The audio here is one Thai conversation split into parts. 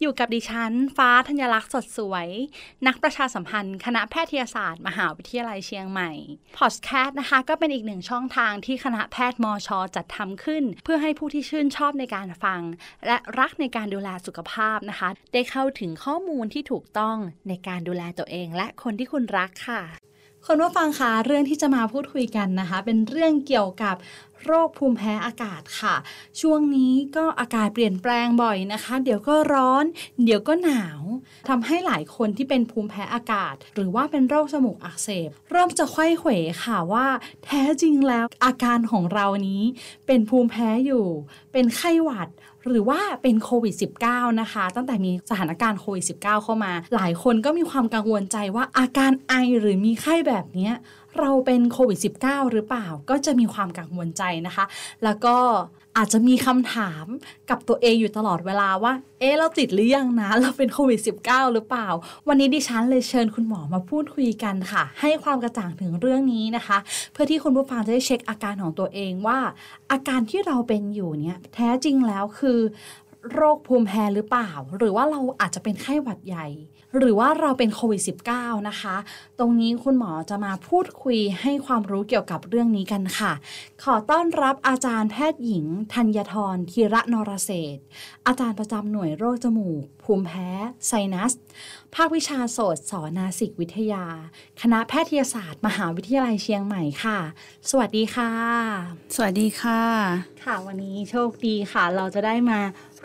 อยู่กับดิฉัน ฟ้าธัญลักษณ์สดสวย นักประชาสัมพันธ์ คณะแพทยศาสตร์ มหาวิทยาลัยเชียงใหม่ พอดแคสต์นะคะ ก็เป็นอีกหนึ่งช่องทางที่คณะแพทย์มอชอจัดทำขึ้น เพื่อให้ผู้ที่ชื่นชอบในการฟัง และรักในการดูแลสุขภาพนะคะ ได้เข้าถึงข้อมูลที่ถูกต้องในการดูแลตัวเอง และคนที่คุณรักค่ะคนว่าฟังคะเรื่องที่จะมาพูดคุยกันนะคะ เป็นเรื่องเกี่ยวกับ โรคภูมิแพ้อากาศค่ะ ช่วงนี้ก็อากาศเปลี่ยนแปลงบ่อยนะคะ เดี๋ยวก็ร้อน เดี๋ยวก็หนาวทำให้หลายคนที่เป็นภูมิแพ้อากาศ หรือว่าเป็นโรคจมูกอักเสบ เริ่มจะไข้เขวค่ะว่า แท้จริงแล้วอาการของเรานี้ เป็นภูมิแพ้อยู่ เป็นไข้หวัดหรือว่าเป็นโควิด -19 นะคะ ตั้งแต่มีสถานการณ์โควิด -19 เข้ามา หลายคนก็มีความกังวลใจว่าอาการไอหรือมีไข้แบบนี้ เราเป็นโควิด -19 หรือเปล่า ก็จะมีความกังวลใจนะคะ แล้วก็อาจจะมีคำถามกับตัวเองอยู่ตลอดเวลาว่า เอ๊ะ เราติดหรือยังนะ เราเป็นโควิด -19 หรือเปล่า วันนี้ดิฉันเลยเชิญคุณหมอมาพูดคุยกันค่ะ ให้ความกระจ่างถึงเรื่องนี้นะคะ เพื่อที่คุณผู้ฟังจะได้เช็คอาการของตัวเองว่า อาการที่เราเป็นอยู่เนี่ยแท้จริงแล้วคือ โรคภูมิแพ้หรือเปล่า หรือว่าเราอาจจะเป็นไข้หวัดใหญ่ หรือว่าเราเป็นโควิด -19 นะคะ ตรงนี้คุณหมอจะมาพูดคุยให้ความรู้เกี่ยวกับเรื่องนี้กันค่ะ ขอต้อนรับอาจารย์แพทย์หญิง ธัญทรธีระนรเศรษฐ์อาจารย์ประจำหน่วยโรคจมูก ภูมิแพ้ ไซนัส ภาควิชาโสตสอนาสิกวิทยา คณะแพทยศาสตร์ มหาวิทยาลัยเชียงใหม่ค่ะ สวัสดีค่ะ สวัสดีค่ะ ค่ะ วันนี้โชคดีค่ะ เราจะได้มา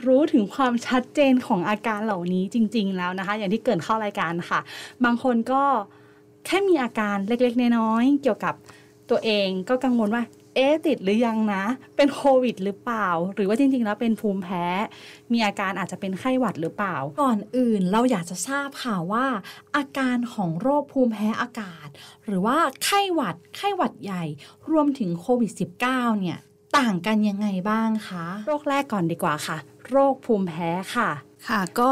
รู้ถึงความชัดเจนของอาการเหล่านี้จริง ๆ แล้วนะคะ อย่างที่เกรินเข้ารายการค่ะ บางคนก็แค่มีอาการเล็กๆ น้อยๆเกี่ยวกับตัวเองก็กังวลว่าเอ๊ะติดหรือยังนะ เป็นโควิดหรือเปล่า หรือว่าจริง ๆ แล้วเป็นภูมิแพ้ มีอาการอาจจะเป็นไข้หวัดหรือเปล่า ก่อนอื่นเราอยากจะทราบค่ะว่า อาการของโรคภูมิแพ้อากาศ หรือว่าไข้หวัด ไข้หวัดใหญ่ รวมถึงโควิด -19 เนี่ย ต่างกันยังไงบ้างคะ โรคแรกก่อนดีกว่าค่ะ โรคภูมิแพ้ค่ะ ค่ะก็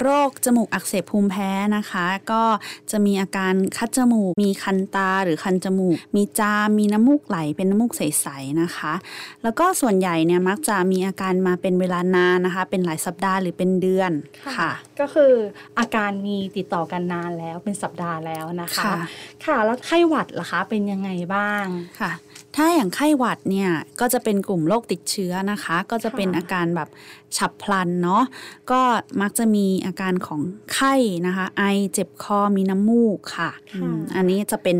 โรคจมูกอักเสบภูมิแพ้นะคะ ก็จะมีอาการคัดจมูก มีคันตาหรือคันจมูก มีจามมีน้ำมูกไหลเป็นน้ำมูกใสๆนะคะ แล้วก็ส่วนใหญ่เนี่ยมักจะมีอาการมาเป็นเวลานานนะคะ เป็นหลายสัปดาห์หรือเป็นเดือนค่ะ ก็คืออาการมีติดต่อกันนานแล้วเป็นสัปดาห์แล้วนะคะ ค่ะแล้วไข้หวัดล่ะคะเป็นยังไงบ้างค่ะ ถ้าอย่างไข้หวัดเนี่ยก็จะเป็นกลุ่มโรคติดเชื้อนะคะ ก็จะเป็นอาการแบบฉับพลันเนาะก็มักจะมีอาการของไข้นะคะ ไอเจ็บคอมีน้ำมูกค่ะ อันนี้จะเป็น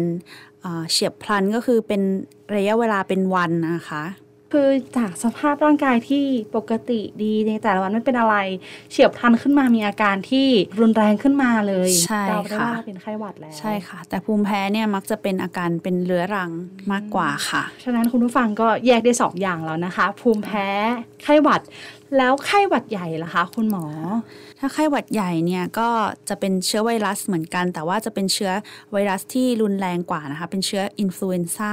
เฉียบพลันก็คือเป็นระยะเวลาเป็นวันนะคะ คือจากสภาพร่างกายที่ปกติดีในแต่ละวันไม่เป็นอะไร เฉียบพลันขึ้นมามีอาการที่รุนแรงขึ้นมาเลยใช่เราได้ค่ะว่าเป็นไข้หวัดแล้วใช่ค่ะ แต่ภูมิแพ้เนี่ยมักจะเป็นอาการเป็นเรื้อรังมากกว่าค่ะ ฉะนั้นคุณผู้ฟังก็แยกได้สองอย่างแล้วนะคะ ภูมิแพ้ไข้หวัดแล้วไข้หวัดใหญ่ล่ะคะ คุณหมอ ถ้าไข้หวัดใหญ่เนี่ยก็จะเป็นเชื้อไวรัสเหมือนกัน แต่ว่าจะเป็นเชื้อไวรัสที่รุนแรงกว่านะคะ เป็นเชื้อ influenza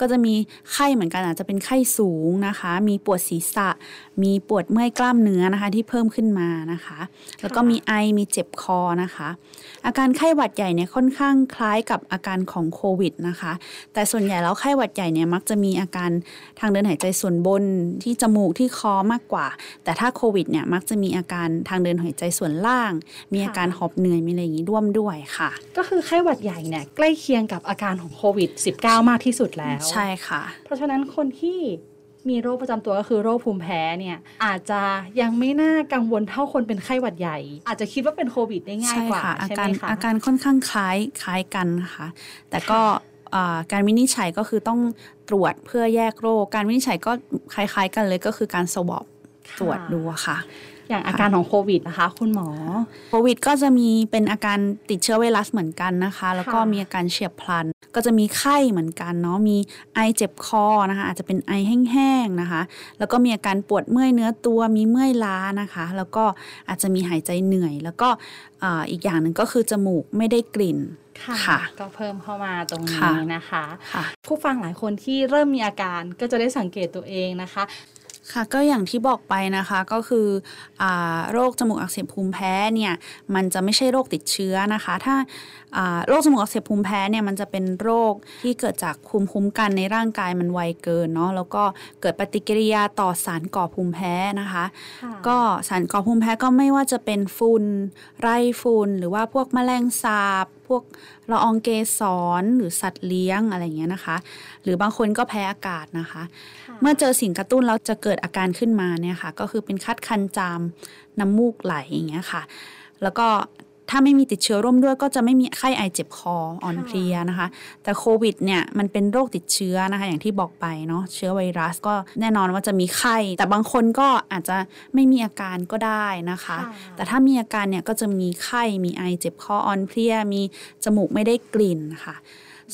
ก็จะมีไข้เหมือนกันอาจจะเป็นไข้สูงนะคะ มีปวดศีรษะ มีปวดเมื่อยกล้ามเนื้อนะคะ ที่เพิ่มขึ้นมานะคะ แล้วก็มีไอมีเจ็บคอนะคะ อาการไข้หวัดใหญ่เนี่ยค่อนข้างคล้ายกับอาการของโควิดนะคะ แต่ส่วนใหญ่แล้วไข้หวัดใหญ่เนี่ยมักจะมีอาการทางเดินหายใจส่วนบนที่จมูกที่คอมากกว่าแต่ถ้าโควิดเนี่ยมักจะมีอาการทางเดินหายใจส่วนล่าง มีอาการหอบเหนื่อยมีอะไรอย่างนี้ร่วมด้วยค่ะ ก็คือไข้หวัดใหญ่เนี่ยใกล้เคียงกับอาการของโควิด -19 มากที่สุดแล้ว ใช่ค่ะ เพราะฉะนั้นคนที่มีโรคประจำตัวก็คือโรคภูมิแพ้เนี่ย อาจจะยังไม่น่ากังวลเท่าคนเป็นไข้หวัดใหญ่ อาจจะคิดว่าเป็นโควิดได้ง่ายใช่กว่าค่ะอาใช่การไหมคะอาการค่อนข้างคล้ายคล้ายกันนะคะแต่ก็อ่าการวินิจฉัยก็คือต้องตรวจเพื่อแยกโรค การวินิจฉัยก็คล้าย ๆ กันเลยก็คือการสวอป ตรวจดูอะค่ะ อย่างอาการของโควิดนะคะ คุณหมอ โควิดก็จะมีเป็นอาการติดเชื้อไวรัสเหมือนกันนะคะ แล้วก็ค่ะมีอาการเฉียบพลัน ก็จะมีไข้เหมือนกันเนาะมีไอเจ็บคอนะคะ อาจจะเป็นไอแห้งๆนะคะ แล้วก็มีอาการปวดเมื่อยเนื้อตัวมีเมื่อยล้านะคะ แล้วก็อาจจะมีหายใจเหนื่อย แล้วก็อ่าอีกอย่างหนึ่งก็คือจมูกไม่ได้กลิ่นค่ะก็เพิ่มเข้ามาตรงค่ะนี้นะคะค่ะผู้ฟังหลายคนที่เริ่มมีอาการก็จะได้สังเกตตัวเองนะคะ ค่ะก็อย่างที่บอกไปนะคะก็คืออโรคจมูกอักเสบภูมิแพ้เนี่ยมันจะไม่ใช่โรคติดเชื้อนะคะ ถ้าโรคจมูกอักเสบภูมิแพ้เนี่ยมันจะเป็นโรคที่เกิดจากภูมิคุ้มกันในร่างกายมันไวเกินเนาะแล้วก็เกิดปฏิกิริยาต่อสารก่อภูมิแพ้นะคะค่ะก็สารก่อภูมิแพ้ก็ไม่ว่าจะเป็นฝุ่นไรฝุ่นหรือว่าพวกแมลงสาบ พวกละอองเกสรหรือสัตว์เลี้ยงอะไรอย่างเงี้ยนะคะ หรือบางคนก็แพ้อากาศนะคะ เมื่อเจอสิ่งกระตุ้นแล้วจะเกิดอาการขึ้นมาเนี่ยค่ะ ก็คือเป็นคัดคันจามน้ำมูกไหลอย่างเงี้ยค่ะ แล้วก็ ถ้าไม่มีติดเชื้อร่วมด้วยก็จะไม่มีไข้ไอเจ็บคออ่อนเพลียนะคะ แต่โควิดเนี่ยมันเป็นโรคติดเชื้อนะคะ อย่างที่บอกไปเนาะเชื้อไวรัสก็แน่นอนว่าจะมีไข้ แต่บางคนก็อาจจะไม่มีอาการก็ได้นะคะค่ะแต่ถ้ามีอาการเนี่ยก็จะมีไข้มีไอเจ็บคออ่อนเพลียมีจมูกไม่ได้กลิ่นค่ะ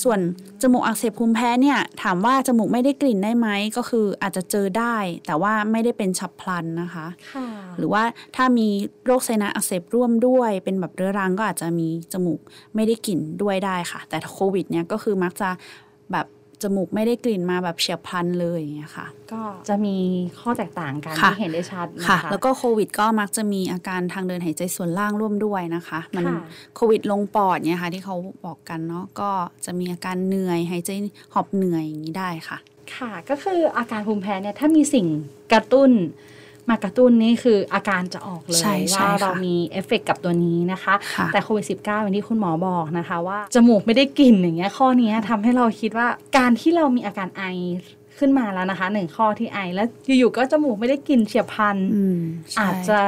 ส่วนจมูกอักเสบภูมิแพ้เนี่ยถามว่าจมูกไม่ได้กลิ่นได้ไหมก็คืออาจจะเจอได้ แต่ว่าไม่ได้เป็นฉับพลันนะคะค่ะหรือว่าถ้ามีโรคไซนัสอักเสบร่วมด้วย เป็นแบบเรื้อรังก็อาจจะมีจมูกไม่ได้กลิ่นด้วยได้ค่ะ แต่โควิดเนี่ยก็คือมักจะแบบ จมูกไม่ได้กลิ่นมาแบบเฉียบพลันเลยอย่างเงี้ยค่ะ ก็จะมีข้อแตกต่างกันค่ะที่เห็นได้ชัดนะคะค่ะแล้วก็โควิดก็มักจะมีอาการทางเดินหายใจส่วนล่างร่วมด้วยนะคะ มันค่ะโควิดลงปอดเนี่ยค่ะที่เขาบอกกันเนาะก็จะมีอาการเหนื่อยหายใจหอบเหนื่อยอย่างนี้ได้ค่ะ ค่ะก็คืออาการภูมิแพ้เนี่ยถ้ามีสิ่งกระตุ้น มากระตุ้นนี่คืออาการจะออกเลยใช่ใช่ว่าค่ะเรามีเอฟเฟกต์กับตัวนี้นะคะค่ะแต่โควิด -19 อย่างที่คุณหมอบอกนะคะว่าจมูกไม่ได้กลิ่นอย่างเงี้ยข้อเนี้ยทำให้เราคิดว่าการที่เรามีอาการไอขึ้นมาแล้วนะคะหนึ่งข้อที่ไอแล้วอยู่ๆก็จมูกไม่ได้กลิ่นเฉียบพลันอืมใช่อาจจะ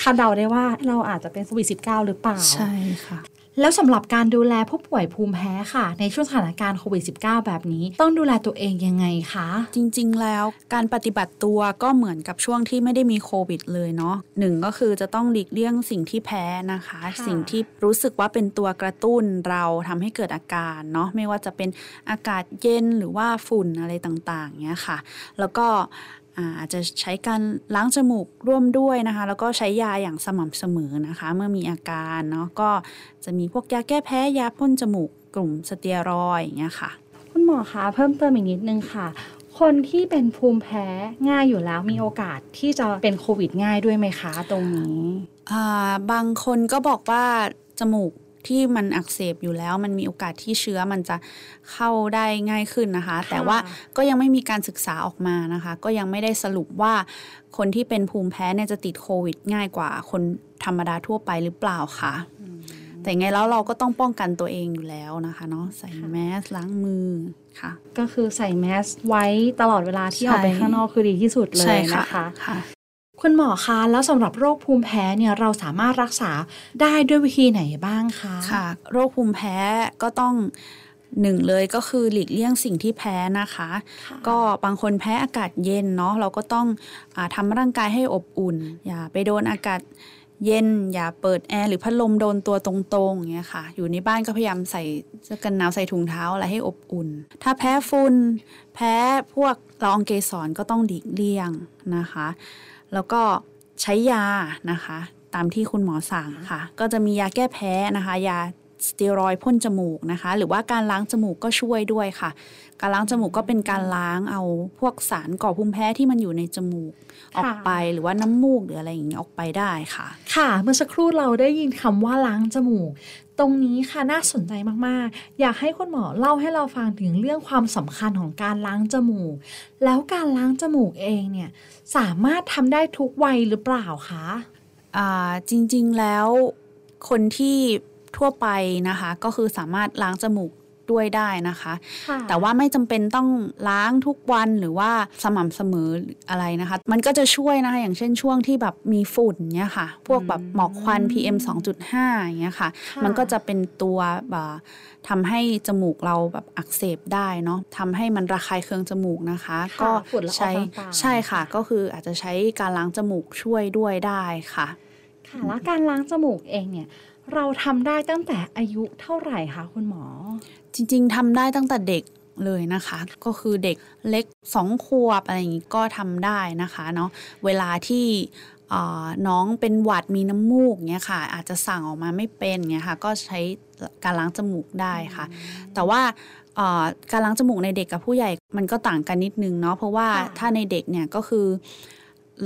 คาดเดาได้ว่าเราอาจจะเป็นโควิด -19 หรือเปล่า ใช่ค่ะ แล้วสำหรับการดูแลผู้ป่วยภูมิแพ้ค่ะ ในช่วงสถานการณ์โควิด -19 แบบนี้ ต้องดูแลตัวเองยังไงคะ จริงๆ แล้วการปฏิบัติตัวก็เหมือนกับช่วงที่ไม่ได้มีโควิดเลยเนาะหนึ่งก็คือจะต้องหลีกเลี่ยงสิ่งที่แพ้นะคะค่ะสิ่งที่รู้สึกว่าเป็นตัวกระตุ้นเราทำให้เกิดอาการเนาะไม่ว่าจะเป็นอากาศเย็นหรือว่าฝุ่นอะไรต่างๆเนี้ยค่ะ แล้วก็ อ่าอาจจะใช้การล้างจมูกร่วมด้วยนะคะ แล้วก็ใช้ยาอย่างสม่ำเสมอนะคะ เมื่อมีอาการเนาะก็จะมีพวกยาแก้แพ้ยาพ่นจมูกกลุ่มสเตียรอยด์อย่างเงี้ยค่ะ คุณหมอคะเพิ่มเติมอีกนิดนึงค่ะ คนที่เป็นภูมิแพ้ง่ายอยู่แล้วมีโอกาสที่จะเป็นโควิดง่ายด้วยไหมคะ ตรงนี้อ่าบางคนก็บอกว่าจมูก ที่มันอักเสบอยู่แล้ว มันมีโอกาสที่เชื้อมันจะเข้าได้ง่ายขึ้นนะคะ แต่ว่าก็ยังไม่มีการศึกษาออกมานะคะ ก็ยังไม่ได้สรุปว่าคนที่เป็นภูมิแพ้เนี่ยจะติดโควิด ง่ายกว่าคนธรรมดาทั่วไปหรือเปล่าคะแต่ไงแล้วเราก็ต้องป้องกันตัวเองอยู่แล้วนะคะเนาะใส่แมสล้างมือค่ะ ก็คือใส่แมสไว้ตลอดเวลาที่ใช่ออกไปข้างนอกคือดีที่สุดเลใช่ยค่ะนะคะ ค่ะคุณหมอคะแล้วสำหรับโรคภูมิแพ้เนี่ยเราสามารถรักษาได้ด้วยวิธีไหนบ้างคะค่ะ โรคภูมิแพ้ก็ต้องหนึ่งเลยก็คือหลีกเลี่ยงสิ่งที่แพ้นะคะค่ะก็บางคนแพ้อากาศเย็นเนาะเราก็ต้องอาทำร่างกายให้อบอุ่น อย่าไปโดนอากาศเย็น อย่าเปิดแอร์หรือพัดลมโดนตัวตรงๆอย่างเงี้ยค่ะ อยู่ในบ้านก็พยายามใส่เสื้อกันหนาวใส่ถุงเท้าอะไรให้อบอุ่น ถ้าแพ้ฝุ่นแพ้พวกละอองเกสรก็ต้องหลีกเลี่ยงนะคะ แล้วก็ใช้ยานะคะ ตามที่คุณหมอสั่งค่ะ ก็จะมียาแก้แพ้นะคะ ยา สเตียรอยด์พ่นจมูกนะคะ หรือว่าการล้างจมูกก็ช่วยด้วยค่ะ การล้างจมูกก็เป็นการล้างเอาพวกสารก่อภูมิแพ้ที่มันอยู่ในจมูกออกไปหรือว่าน้ำมูกหรืออะไรอย่างนี้ออกไปได้ค่ะ ค่ะ เมื่อสักครู่เราได้ยินคำว่าล้างจมูก ตรงนี้ค่ะน่าสนใจมากๆ อยากให้คุณหมอเล่าให้เราฟังถึงเรื่องความสำคัญของการล้างจมูก แล้วการล้างจมูกเองเนี่ยสามารถทำได้ทุกวัยหรือเปล่าคะอ่าจริงๆแล้วคนที่ ทั่วไปนะคะ ก็คือสามารถล้างจมูกด้วยได้นะคะค่ะแต่ว่าไม่จำเป็นต้องล้างทุกวันหรือว่าสม่ำเสมออะไรนะคะ มันก็จะช่วยนะคะอย่างเช่นช่วงที่แบบมีฝุ่นเนี้ยค่ะ พวกแบบหมอกควัน PM 2.5อย่างเงี้ยค่ะค่ะ มันก็จะเป็นตัวแบบทำให้จมูกเราแบบอักเสบได้เนาะทำให้มันระคายเคืองจมูกนะคะค่ะก็ฝุ่นละอองใช้ต่างๆใช่ค่ะ ก็คืออาจจะใช้การล้างจมูกช่วยด้วยได้ค่ะ ค่ะแล้วการล้างจมูกเองเนี่ย เราทำได้ตั้งแต่อายุเท่าไหร่คะคุณหมอ จริง ๆทำได้ตั้งแต่เด็กเลยนะคะ ก็คือเด็กเล็กสองขวบอะไรอย่างนี้ก็ทำได้นะคะเนาะเวลาที่เอ่อน้องเป็นหวัดมีน้ำมูกเงี้ยค่ะ อาจจะสั่งออกมาไม่เป็นเงี้ยค่ะ ก็ใช้การล้างจมูกได้ค่ะ แต่ว่าเอ่อการล้างจมูกในเด็กกับผู้ใหญ่มันก็ต่างกันนิดนึงเนาะเพราะว่าค่ะถ้าในเด็กเนี่ยก็คือ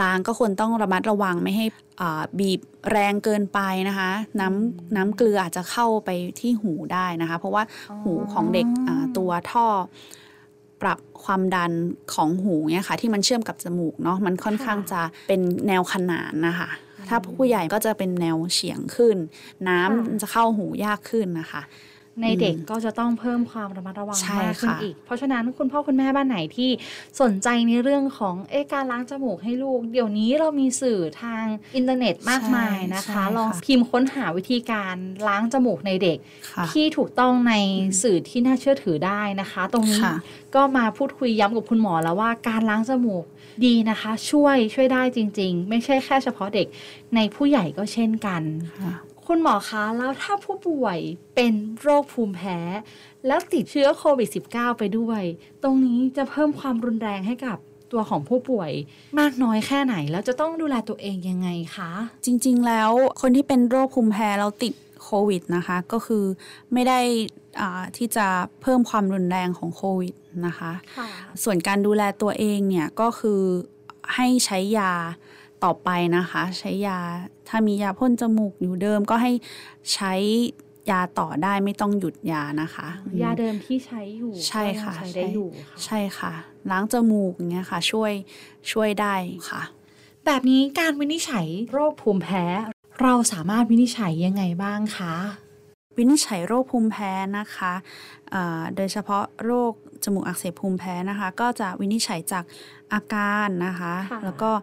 ล้างก็ควรต้องระมัดระวังไม่ให้อ่าบีบแรงเกินไปนะคะ น้ำน้ำเกลืออาจจะเข้าไปที่หูได้นะคะ เพราะว่าหูของเด็กอ่าตัวท่อปรับความดันของหูเนี่ยค่ะ ที่มันเชื่อมกับจมูกเนาะมันค่อนข้างจะเป็นแนวขนานนะคะ ถ้าผู้ใหญ่ก็จะเป็นแนวเฉียงขึ้น น้ำค่ะมันจะเข้าหูยากขึ้นนะคะ ในเด็กก็จะต้องเพิ่มความระมัดระวังใช่มากขึ้นค่ะอีก เพราะฉะนั้นคุณพ่อคุณแม่บ้านไหนที่สนใจในเรื่องของเอะการล้างจมูกให้ลูก เดี๋ยวนี้เรามีสื่อทางอินเทอร์เน็ตมากมายนะคะ ลองพิมพ์ค้นหาวิธีการล้างจมูกในเด็กค่ะที่ถูกต้องในสื่อที่น่าเชื่อถือได้นะคะ ตรงนี้ค่ะก็มาพูดคุยย้ำกับคุณหมอแล้วว่าการล้างจมูกดีนะคะ ช่วยช่วยได้จริง ๆ ไม่ใช่แค่เฉพาะเด็กในผู้ใหญ่ก็เช่นกัน ค่ะคุณหมอคะแล้วถ้าผู้ป่วยเป็นโรคภูมิแพ้ แล้วติดเชื้อโควิด -19 ไปด้วย ตรงนี้จะเพิ่มความรุนแรงให้กับตัวของผู้ป่วยมากน้อยแค่ไหน แล้วจะต้องดูแลตัวเองยังไงคะ จริง ๆ แล้วคนที่เป็นโรคภูมิแพ้แล้วติดโควิดนะคะก็คือไม่ได้อ่าที่จะเพิ่มความรุนแรงของโควิดนะคะค่ะส่วนการดูแลตัวเองเนี่ยก็คือให้ใช้ยา ต่อไปนะคะ ใช้ยาถ้ามียาพ่นจมูกอยู่เดิมก็ให้ใช้ยาต่อได้ไม่ต้องหยุดยานะคะ ยาเดิมที่ใช้อยู่ใช่ค่ะก็ยังใช้ได้อยู่ค่ะใช่ค่ะ ล้างจมูกอย่างเงี้ยค่ะ ช่วยช่วยได้ค่ะ แบบนี้การวินิจฉัยโรคภูมิแพ้ เราสามารถวินิจฉัยยังไงบ้างคะวินิจฉัยโรคภูมิแพ้นะคะเอ่อโดยเฉพาะโรคจมูกอักเสบภูมิแพ้นะคะ ก็จะวินิจฉัยจากอาการนะคะค่ะแล้วก็อ่า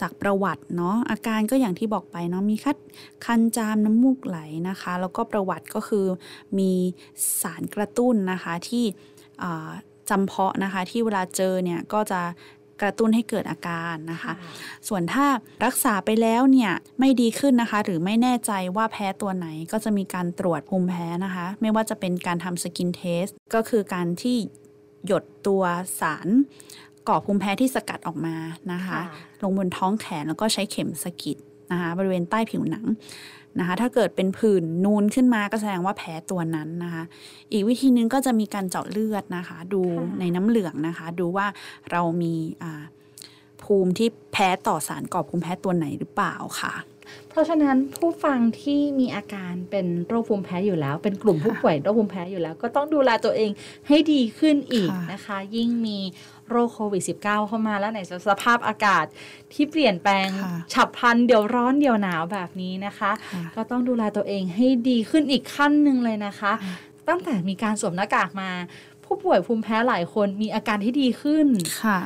จากประวัติเนาะอาการก็อย่างที่บอกไปเนาะมีคัดคันจามน้ำมูกไหลนะคะ แล้วก็ประวัติก็คือมีสารกระตุ้นนะคะที่จำเพาะนะคะที่เวลาเจอเนี่ยก็จะกระตุ้นให้เกิดอาการนะคะ ส่วนถ้ารักษาไปแล้วเนี่ยไม่ดีขึ้นนะคะ หรือไม่แน่ใจว่าแพ้ตัวไหนก็จะมีการตรวจภูมิแพ้นะคะ ไม่ว่าจะเป็นการทำสกินเทสก็คือการที่หยดตัวสาร ก่อภูมิแพ้ที่สกัดออกมานะคะค่ะลงบนท้องแขนแล้วก็ใช้เข็มสกิดนะคะบริเวณใต้ผิวหนังนะคะ ถ้าเกิดเป็นผื่นนูนขึ้นมาก็แสดงว่าแพ้ตัวนั้นนะคะ อีกวิธีนึงก็จะมีการเจาะเลือดนะคะ ดูค่ะในน้ำเหลืองนะคะ ดูว่าเรามีอ่าภูมิที่แพ้ต่อสารก่อภูมิแพ้ตัวไหนหรือเปล่าค่ะ เพราะฉะนั้นผู้ฟังที่มีอาการเป็นโรคภูมิแพ้อยู่แล้ว เป็นกลุ่มผู้ป่วยโรคภูมิแพ้อยู่แล้ว ก็ต้องดูแลตัวเองให้ดีขึ้นอีกค่ะนะคะ ยิ่งมี โรคโควิด -19 เข้ามาแล้วในสภาพอากาศที่เปลี่ยนแปลงค่ะฉับพลันเดี๋ยวร้อนเดี๋ยวหนาวแบบนี้นะคะค่ะก็ต้องดูแลตัวเองให้ดีขึ้นอีกขั้นหนึ่งเลยนะคะ ตั้งแต่มีการสวมหน้ากากมา ผู้ป่วยภูมิแพ้หลายคนมีอาการที่ดีขึ้นค่ะ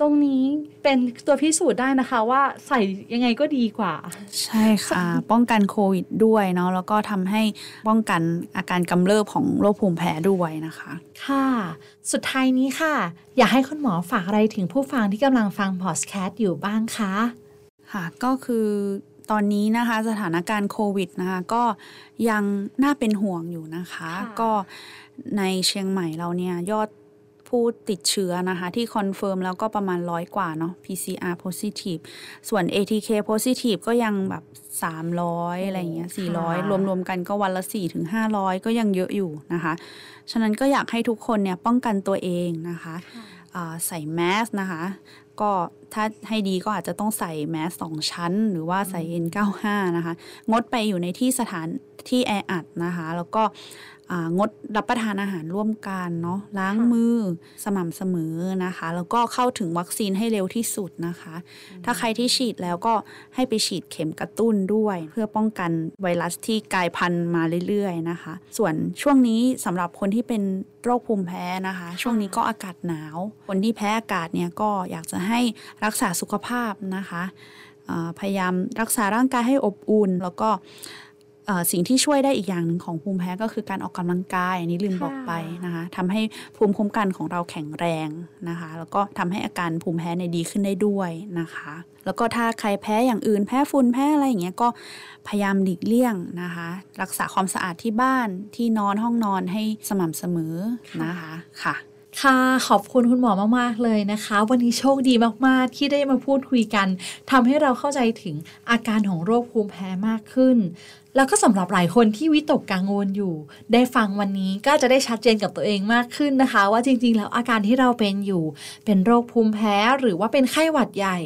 ตรงนี้เป็นตัวพิสูจน์ได้นะคะว่าใส่ยังไงก็ดีกว่า ใช่ค่ะ ป้องกันโควิดด้วยเนาะแล้วก็ทำให้ป้องกันอาการกำเริบของโรคภูมิแพ้ด้วยนะคะ ค่ะ สุดท้ายนี้ค่ะ อยากให้คุณหมอฝากอะไรถึงผู้ฟังที่กำลังฟังพอดแคสต์อยู่บ้างคะค่ะ ก็คือตอนนี้นะคะสถานการณโควิดนะคะก็ยังน่าเป็นห่วงอยู่นะคะค่ะก็ในเชียงใหม่เราเนี่ยยอด ผู้ติดเชื้อนะคะ ที่ confirm แล้วก็ประมาณร้อยกว่าเนาะ PCR positive ส่วน ATK positive ก็ยังแบบ 300 อะไรอย่างเงี้ย 400 รวมๆกันก็วันละ 4 ถึง 500 ก็ยังเยอะอยู่นะคะ ฉะนั้นก็อยากให้ทุกคนเนี่ยป้องกันตัวเองนะคะอ่าใส่แมสนะคะ ก็ถ้าให้ดีก็อาจจะต้องใส่แมสสองชั้น หรือว่าใส่ N95 นะคะ งดไปอยู่ในที่สถานที่แออัดนะคะ แล้วก็ งดรับประทานอาหารร่วมกันเนาะล้างมือสม่ำเสมอนะคะ แล้วก็เข้าถึงวัคซีนให้เร็วที่สุดนะคะ ถ้าใครที่ฉีดแล้วก็ให้ไปฉีดเข็มกระตุ้นด้วย เพื่อป้องกันไวรัสที่กลายพันธุ์มาเรื่อยๆนะคะ ส่วนช่วงนี้สำหรับคนที่เป็นโรคภูมิแพ้นะคะ ช่วงนี้ก็อากาศหนาว คนที่แพ้อากาศเนี่ยก็อยากจะให้รักษาสุขภาพนะคะพยายามรักษาร่างกายให้อบอุ่นแล้วก็ สิ่งที่ช่วยได้อีกอย่างหนึ่งของภูมิแพ้ก็คือการออกกำลังกายอันนี้ลืมบอกไปนะคะทำให้ภูมิคุ้มกันของเราแข็งแรงนะคะ แล้วก็ทำให้อาการภูมิแพ้ในดีขึ้นได้ด้วยนะคะ แล้วก็ถ้าใครแพ้อย่างอื่นแพ้ฝุ่นแพ้อะไรอย่างเงี้ยก็พยายามหลีกเลี่ยงนะคะ รักษาความสะอาดที่บ้านที่นอนห้องนอนให้สม่ำเสมอนะคะค่ะค่ะขอบคุณคุณหมอมากๆเลยนะคะ วันนี้โชคดีมากๆ ที่ได้มาพูดคุยกันทำให้เราเข้าใจถึงอาการของโรคภูมิแพ้มากขึ้นแล้วก็สำหรับหลายคนที่วิตกกังวลอยู่ ได้ฟังวันนี้ก็จะได้ชัดเจนกับตัวเองมากขึ้นนะคะ ว่าจริงๆ แล้วอาการที่เราเป็นอยู่ เป็นโรคภูมิแพ้หรือว่าเป็นไข้หวัดใหญ่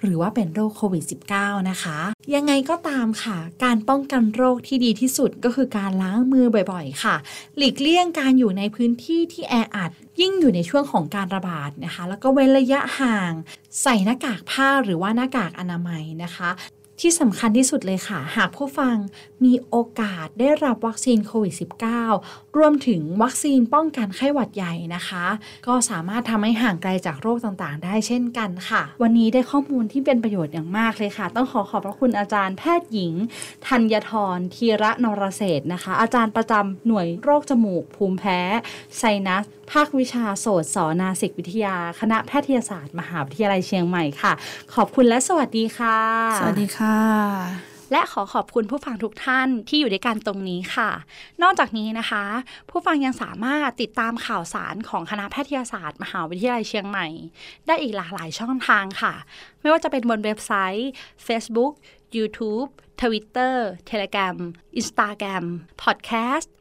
หรือว่าเป็นโรคโควิด -19 นะคะ ยังไงก็ตามค่ะ การป้องกันโรคที่ดีที่สุดก็คือการล้างมือบ่อยๆ ค่ะ หลีกเลี่ยงการอยู่ในพื้นที่ที่แออัด ยิ่งอยู่ในช่วงของการระบาดนะคะ แล้วก็เว้นระยะห่าง ใส่หน้ากากผ้าหรือว่าหน้ากากอนามัยนะคะ ที่สำคัญที่สุดเลยค่ะ หากผู้ฟังมีโอกาสได้รับวัคซีนโควิด -19 รวมถึงวัคซีนป้องกันไข้หวัดใหญ่นะคะ ก็สามารถทำให้ห่างไกลจากโรคต่างๆ ได้เช่นกันค่ะ วันนี้ได้ข้อมูลที่เป็นประโยชน์อย่างมากเลยค่ะ ต้องขอขอบพระคุณอาจารย์แพทย์หญิง ธัญทรธีระนรเศษนะคะ อาจารย์ประจำหน่วยโรคจมูก ภูมิแพ้ไซนัส ภาควิชาโสตสอนาสิกวิทยา คณะแพทยศาสตร์ มหาวิทยาลัยเชียงใหม่ค่ะ ขอบคุณและสวัสดีค่ะ สวัสดีค่ะและขอขอบคุณผู้ฟังทุกท่านที่อยู่ด้วยกันตรงนี้ค่ะ นอกจากนี้นะคะ ผู้ฟังยังสามารถติดตามข่าวสารของคณะแพทยศาสตร์ มหาวิทยาลัยเชียงใหม่ ได้อีกหลากหลายช่องทางค่ะ ไม่ว่าจะเป็นบนเว็บไซต์ Facebook YouTube Twitter Telegram Instagram Podcast